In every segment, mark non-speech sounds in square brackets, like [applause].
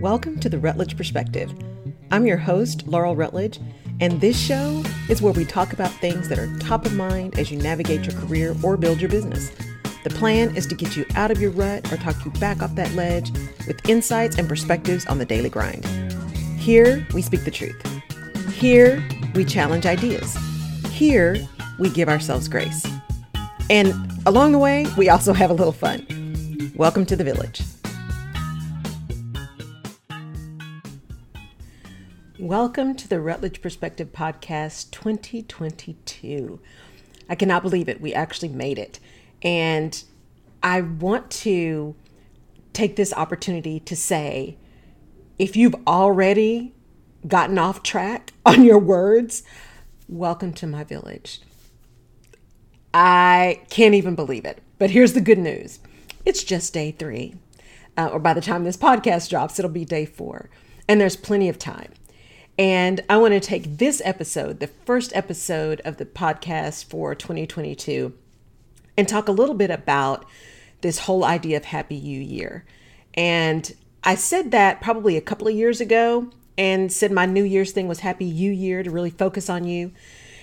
Welcome to the Rutledge Perspective. I'm your host, Laurel Rutledge, and this show is where we talk about things that are top of mind as you navigate your career or build your business. The plan is to get you out of your rut or talk you back off that ledge with insights and perspectives on the daily grind. Here, we speak the truth. Here, we challenge ideas. Here, we give ourselves grace. And along the way, we also have a little fun. Welcome to the village. Welcome to the Rutledge Perspective Podcast 2022. I cannot believe it. We actually made it. And I want to take this opportunity to say if you've already gotten off track [laughs] on your words, welcome to my village. I can't even believe it. But here's the good news it's just day three. Uh, or by the time this podcast drops, it'll be day four. And there's plenty of time. And I want to take this episode, the first episode of the podcast for 2022, and talk a little bit about this whole idea of Happy You Year. And I said that probably a couple of years ago and said my New Year's thing was Happy You Year to really focus on you.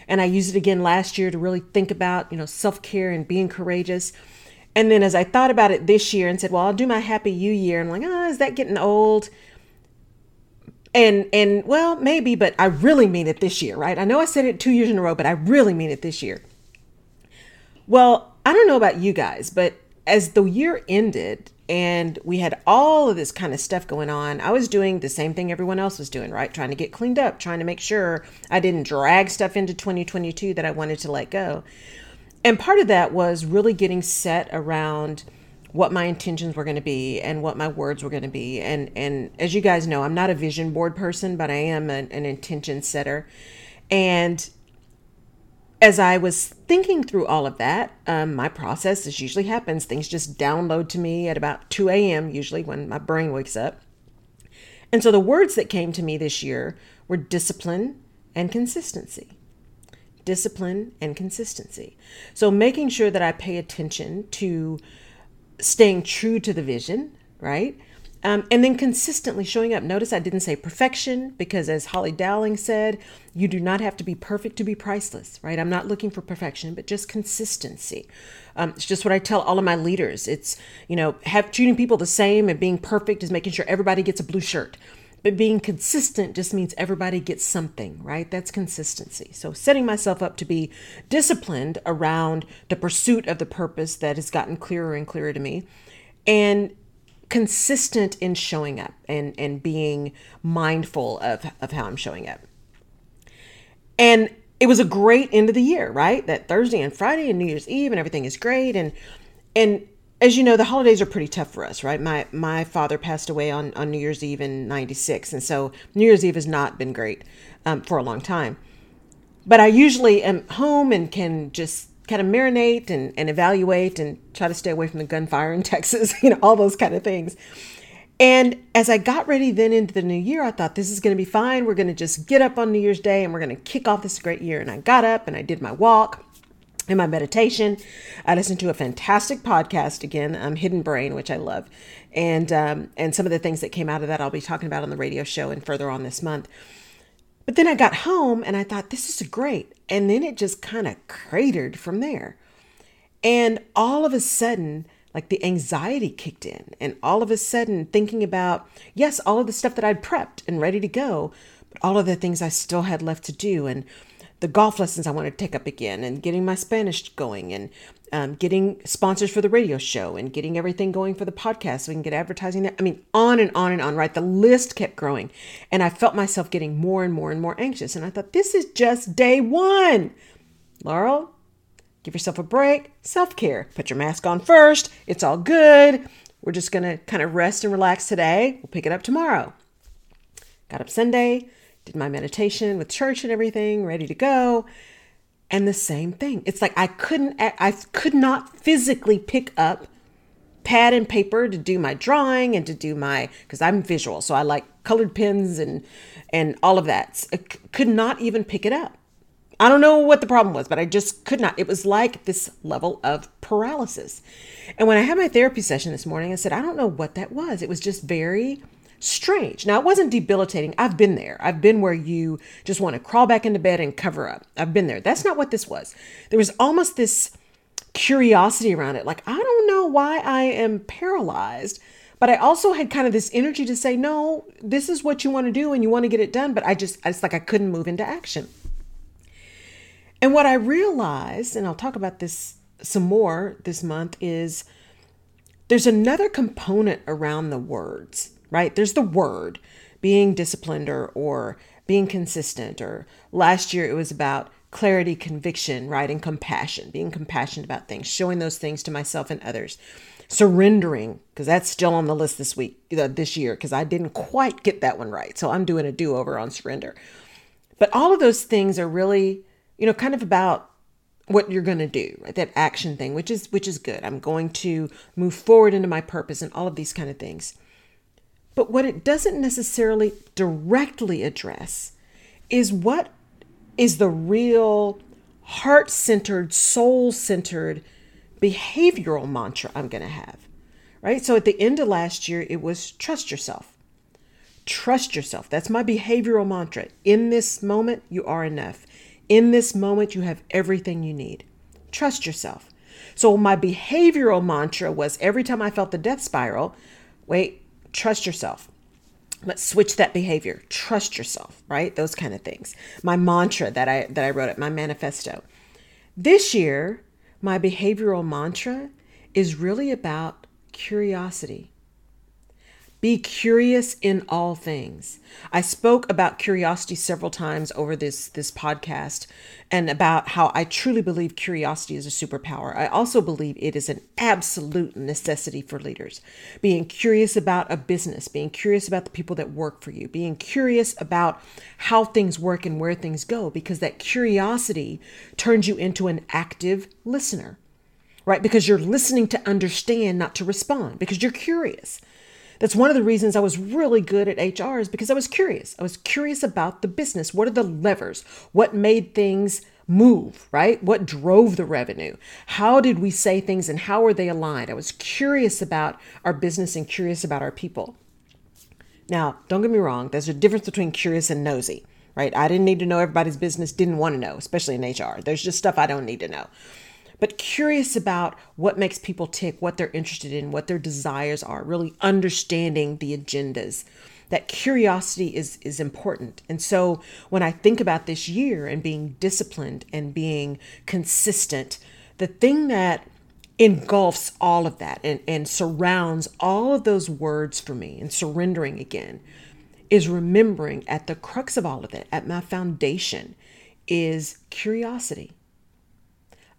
And I used it again last year to really think about, you know, self care and being courageous. And then as I thought about it this year and said, well, I'll do my Happy You Year, and I'm like, oh, is that getting old? And and well maybe but i really mean it this year right? I know i said it two years in a row but i really mean it this year. Well i don't know about you guys but as the year ended and we had all of this kind of stuff going on i was doing the same thing everyone else was doing right? Trying to get cleaned up trying to make sure i didn't drag stuff into 2022 that i wanted to let go. And part of that was really getting set around what my intentions were going to be and what my words were going to be. And and as you guys know, I'm not a vision board person, but I am an, an intention setter. And as I was thinking through all of that, um, my process, as usually happens, things just download to me at about 2 a.m., usually when my brain wakes up. And so the words that came to me this year were discipline and consistency. Discipline and consistency. So making sure that I pay attention to staying true to the vision, right? Um, and then consistently showing up. Notice I didn't say perfection because, as Holly Dowling said, you do not have to be perfect to be priceless, right? I'm not looking for perfection, but just consistency. Um, it's just what I tell all of my leaders. It's, you know, have treating people the same and being perfect is making sure everybody gets a blue shirt. But being consistent just means everybody gets something, right? That's consistency. So setting myself up to be disciplined around the pursuit of the purpose that has gotten clearer and clearer to me and consistent in showing up and, and being mindful of, of how I'm showing up. And it was a great end of the year, right? That Thursday and Friday and New Year's Eve and everything is great. And and as you know, the holidays are pretty tough for us, right? My my father passed away on, on New Year's Eve in '96, and so New Year's Eve has not been great um, for a long time. But I usually am home and can just kind of marinate and, and evaluate and try to stay away from the gunfire in [laughs] Texas, you know, all those kind of things. And as I got ready then into the new year, I thought this is going to be fine. We're going to just get up on New Year's Day and we're going to kick off this great year. And I got up and I did my walk in my meditation. I listened to a fantastic podcast again, um, Hidden Brain, which I love, and um, and some of the things that came out of that I'll be talking about on the radio show and further on this month. But then I got home and I thought this is great, and then it just kind of cratered from there, and all of a sudden. Like the anxiety kicked in, and all of a sudden, thinking about, yes, all of the stuff that I'd prepped and ready to go, but all of the things I still had left to do, and the golf lessons I want to take up again and getting my Spanish going and um, getting sponsors for the radio show and getting everything going for the podcast so we can get advertising there. I mean, on and on and on, right? The list kept growing. And I felt myself getting more and more and more anxious. And I thought, this is just day one. Laurel, give yourself a break. Self care. Put your mask on first. It's all good. We're just going to kind of rest and relax today. We'll pick it up tomorrow. Got up Sunday, did my meditation with church and everything, ready to go. And the same thing. It's like I couldn't, I could not physically pick up pad and paper to do my drawing and to do my, because I'm visual, so I like colored pens and and all of that. I could not even pick it up. I don't know what the problem was, but I just could not. It was like this level of paralysis. And when I had my therapy session this morning, I said, I don't know what that was. It was just very strange. Now, it wasn't debilitating. I've been there. I've been where you just want to crawl back into bed and cover up. I've been there. That's not what this was. There was almost this curiosity around it. Like, I don't know why I am paralyzed, but I also had kind of this energy to say, no, this is what you want to do and you want to get it done. But I just, it's like I couldn't move into action. And what I realized, and I'll talk about this some more this month, is there's another component around the words right? There's the word being disciplined or, or being consistent. Or last year it was about clarity, conviction, right? And compassion, being compassionate about things, showing those things to myself and others. Surrendering, because that's still on the list this week, this year, because I didn't quite get that one right. So I'm doing a do over on surrender. But all of those things are really, you know, kind of about what you're going to do right that action thing which is which is good i'm going to move forward into my purpose and all of these kind of things but what it doesn't necessarily directly address is what is the real heart centered, soul centered behavioral mantra I'm going to have. Right? So at the end of last year, it was trust yourself. Trust yourself. That's my behavioral mantra. In this moment, you are enough. In this moment, you have everything you need. Trust yourself. So my behavioral mantra was every time I felt the death spiral, wait, trust yourself. Let's switch that behavior. Trust yourself, right? Those kind of things. My mantra that I that I wrote it, my manifesto. This year, my behavioral mantra is really about curiosity. Be curious in all things. I spoke about curiosity several times over this this podcast and about how I truly believe curiosity is a superpower. I also believe it is an absolute necessity for leaders. Being curious about a business, being curious about the people that work for you, being curious about how things work and where things go because that curiosity turns you into an active listener. Right? Because you're listening to understand, not to respond, because you're curious. That's one of the reasons I was really good at HR is because I was curious. I was curious about the business. What are the levers? What made things move, right? What drove the revenue? How did we say things and how are they aligned? I was curious about our business and curious about our people. Now, don't get me wrong, there's a difference between curious and nosy, right? I didn't need to know everybody's business, didn't want to know, especially in HR. There's just stuff I don't need to know but curious about what makes people tick, what they're interested in, what their desires are, really understanding the agendas. That curiosity is is important. And so when I think about this year and being disciplined and being consistent, the thing that engulfs all of that and, and surrounds all of those words for me and surrendering again is remembering at the crux of all of it, at my foundation, is curiosity.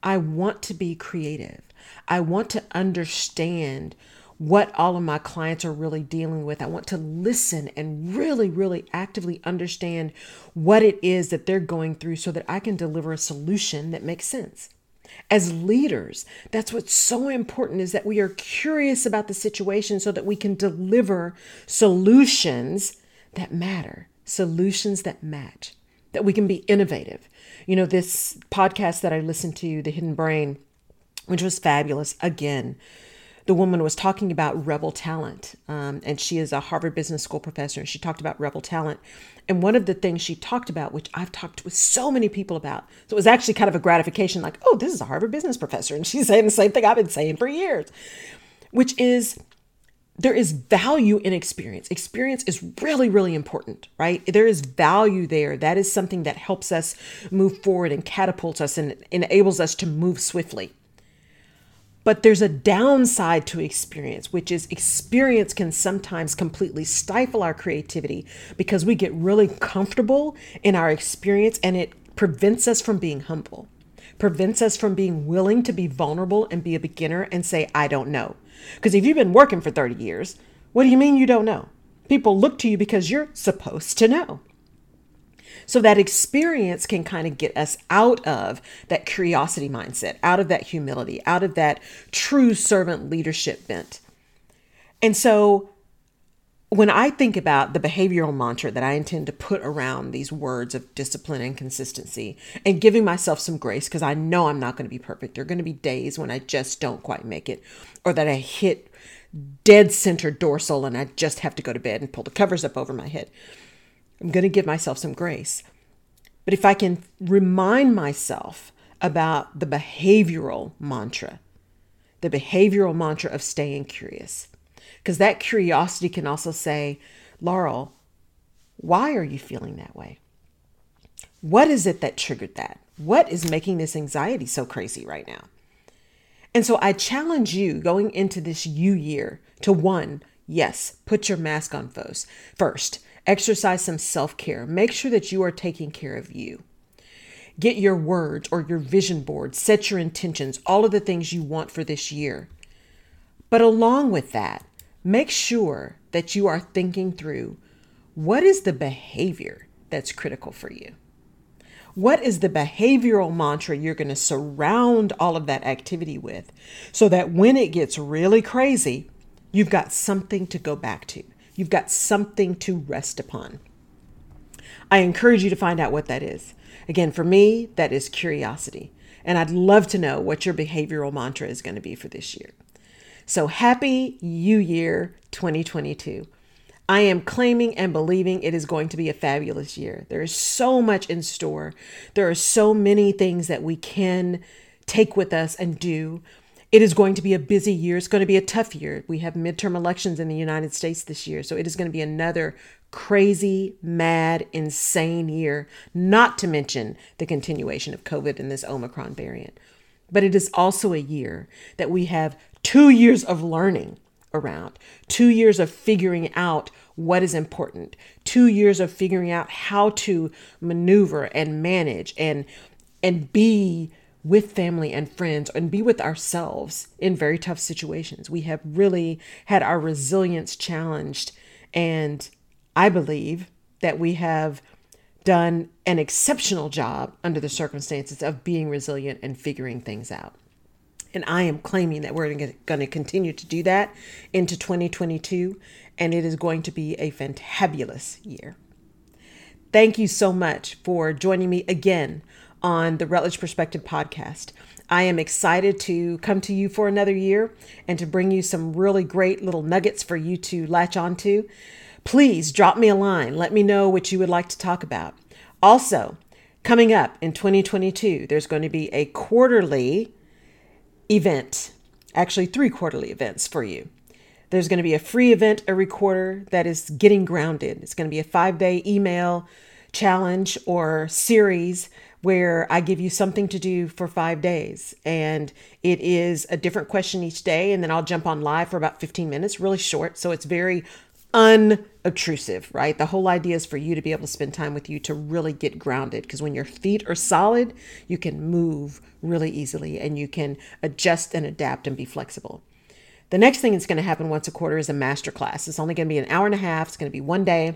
I want to be creative. I want to understand what all of my clients are really dealing with. I want to listen and really, really actively understand what it is that they're going through so that I can deliver a solution that makes sense. As leaders, that's what's so important is that we are curious about the situation so that we can deliver solutions that matter, solutions that match, that we can be innovative, you know, this podcast that I listened to, The Hidden Brain, which was fabulous. Again, the woman was talking about rebel talent, um, and she is a Harvard Business School professor, and she talked about rebel talent. And one of the things she talked about, which I've talked with so many people about, so it was actually kind of a gratification, like, oh, this is a Harvard business professor, and she's saying the same thing I've been saying for years, which is there is value in experience. Experience is really, really important, right? There is value there. That is something that helps us move forward and catapults us and enables us to move swiftly. But there's a downside to experience, which is experience can sometimes completely stifle our creativity because we get really comfortable in our experience and it prevents us from being humble, prevents us from being willing to be vulnerable and be a beginner and say, I don't know. Because if you've been working for 30 years, what do you mean you don't know? People look to you because you're supposed to know. So that experience can kind of get us out of that curiosity mindset, out of that humility, out of that true servant leadership bent. And so when I think about the behavioral mantra that I intend to put around these words of discipline and consistency and giving myself some grace, because I know I'm not going to be perfect. There are going to be days when I just don't quite make it or that I hit dead center dorsal and I just have to go to bed and pull the covers up over my head. I'm going to give myself some grace. But if I can remind myself about the behavioral mantra, the behavioral mantra of staying curious, because that curiosity can also say, Laurel, why are you feeling that way? What is it that triggered that? What is making this anxiety so crazy right now? And so I challenge you going into this you year to one, yes, put your mask on first. First, exercise some self care. Make sure that you are taking care of you. Get your words or your vision board, set your intentions, all of the things you want for this year. But along with that, make sure that you are thinking through what is the behavior that's critical for you? What is the behavioral mantra you're going to surround all of that activity with so that when it gets really crazy, you've got something to go back to? You've got something to rest upon. I encourage you to find out what that is. Again, for me, that is curiosity. And I'd love to know what your behavioral mantra is going to be for this year. So happy You Year 2022. I am claiming and believing it is going to be a fabulous year. There is so much in store. There are so many things that we can take with us and do. It is going to be a busy year. It's going to be a tough year. We have midterm elections in the United States this year. So it is going to be another crazy, mad, insane year, not to mention the continuation of COVID and this Omicron variant. But it is also a year that we have two years of learning around, two years of figuring out what is important, two years of figuring out how to maneuver and manage and and be with family and friends and be with ourselves in very tough situations. We have really had our resilience challenged and I believe that we have done an exceptional job under the circumstances of being resilient and figuring things out. And I am claiming that we're going to continue to do that into 2022, and it is going to be a fantabulous year. Thank you so much for joining me again on the Rutledge Perspective podcast. I am excited to come to you for another year and to bring you some really great little nuggets for you to latch onto. Please drop me a line. Let me know what you would like to talk about. Also, coming up in 2022, there's going to be a quarterly event, actually, three quarterly events for you. There's going to be a free event every quarter that is getting grounded. It's going to be a five day email challenge or series where I give you something to do for five days. And it is a different question each day. And then I'll jump on live for about 15 minutes, really short. So it's very unobtrusive, right? The whole idea is for you to be able to spend time with you to really get grounded because when your feet are solid, you can move really easily and you can adjust and adapt and be flexible. The next thing that's going to happen once a quarter is a master class. It's only going to be an hour and a half, it's going to be one day.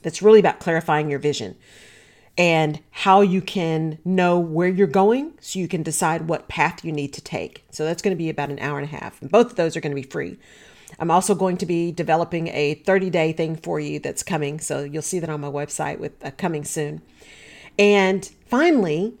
That's really about clarifying your vision and how you can know where you're going so you can decide what path you need to take. So that's going to be about an hour and a half. And both of those are going to be free. I'm also going to be developing a 30 day thing for you that's coming. So you'll see that on my website with uh, coming soon. And finally,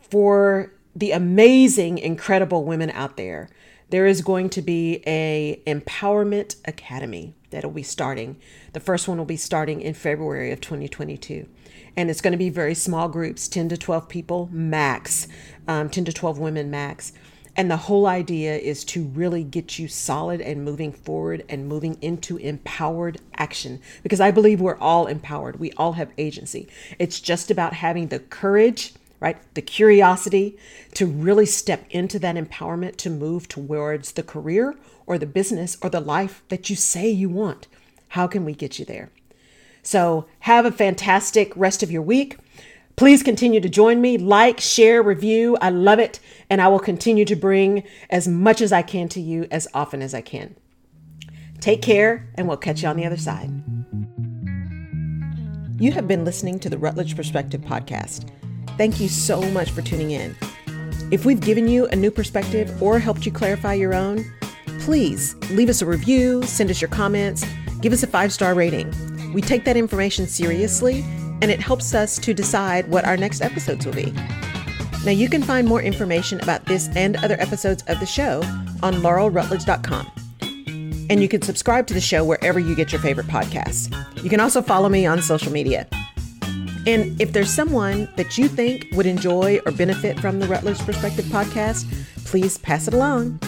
for the amazing, incredible women out there, there is going to be a empowerment academy that'll be starting. The first one will be starting in February of 2022. And it's going to be very small groups, 10 to 12 people max, um, 10 to 12 women max. And the whole idea is to really get you solid and moving forward and moving into empowered action because I believe we're all empowered. We all have agency. It's just about having the courage, right? The curiosity to really step into that empowerment to move towards the career or the business or the life that you say you want. How can we get you there? So, have a fantastic rest of your week. Please continue to join me, like, share, review. I love it. And I will continue to bring as much as I can to you as often as I can. Take care, and we'll catch you on the other side. You have been listening to the Rutledge Perspective Podcast. Thank you so much for tuning in. If we've given you a new perspective or helped you clarify your own, please leave us a review, send us your comments, give us a five star rating. We take that information seriously and it helps us to decide what our next episodes will be. Now, you can find more information about this and other episodes of the show on laurelrutledge.com. And you can subscribe to the show wherever you get your favorite podcasts. You can also follow me on social media. And if there's someone that you think would enjoy or benefit from the Rutledge Perspective podcast, please pass it along.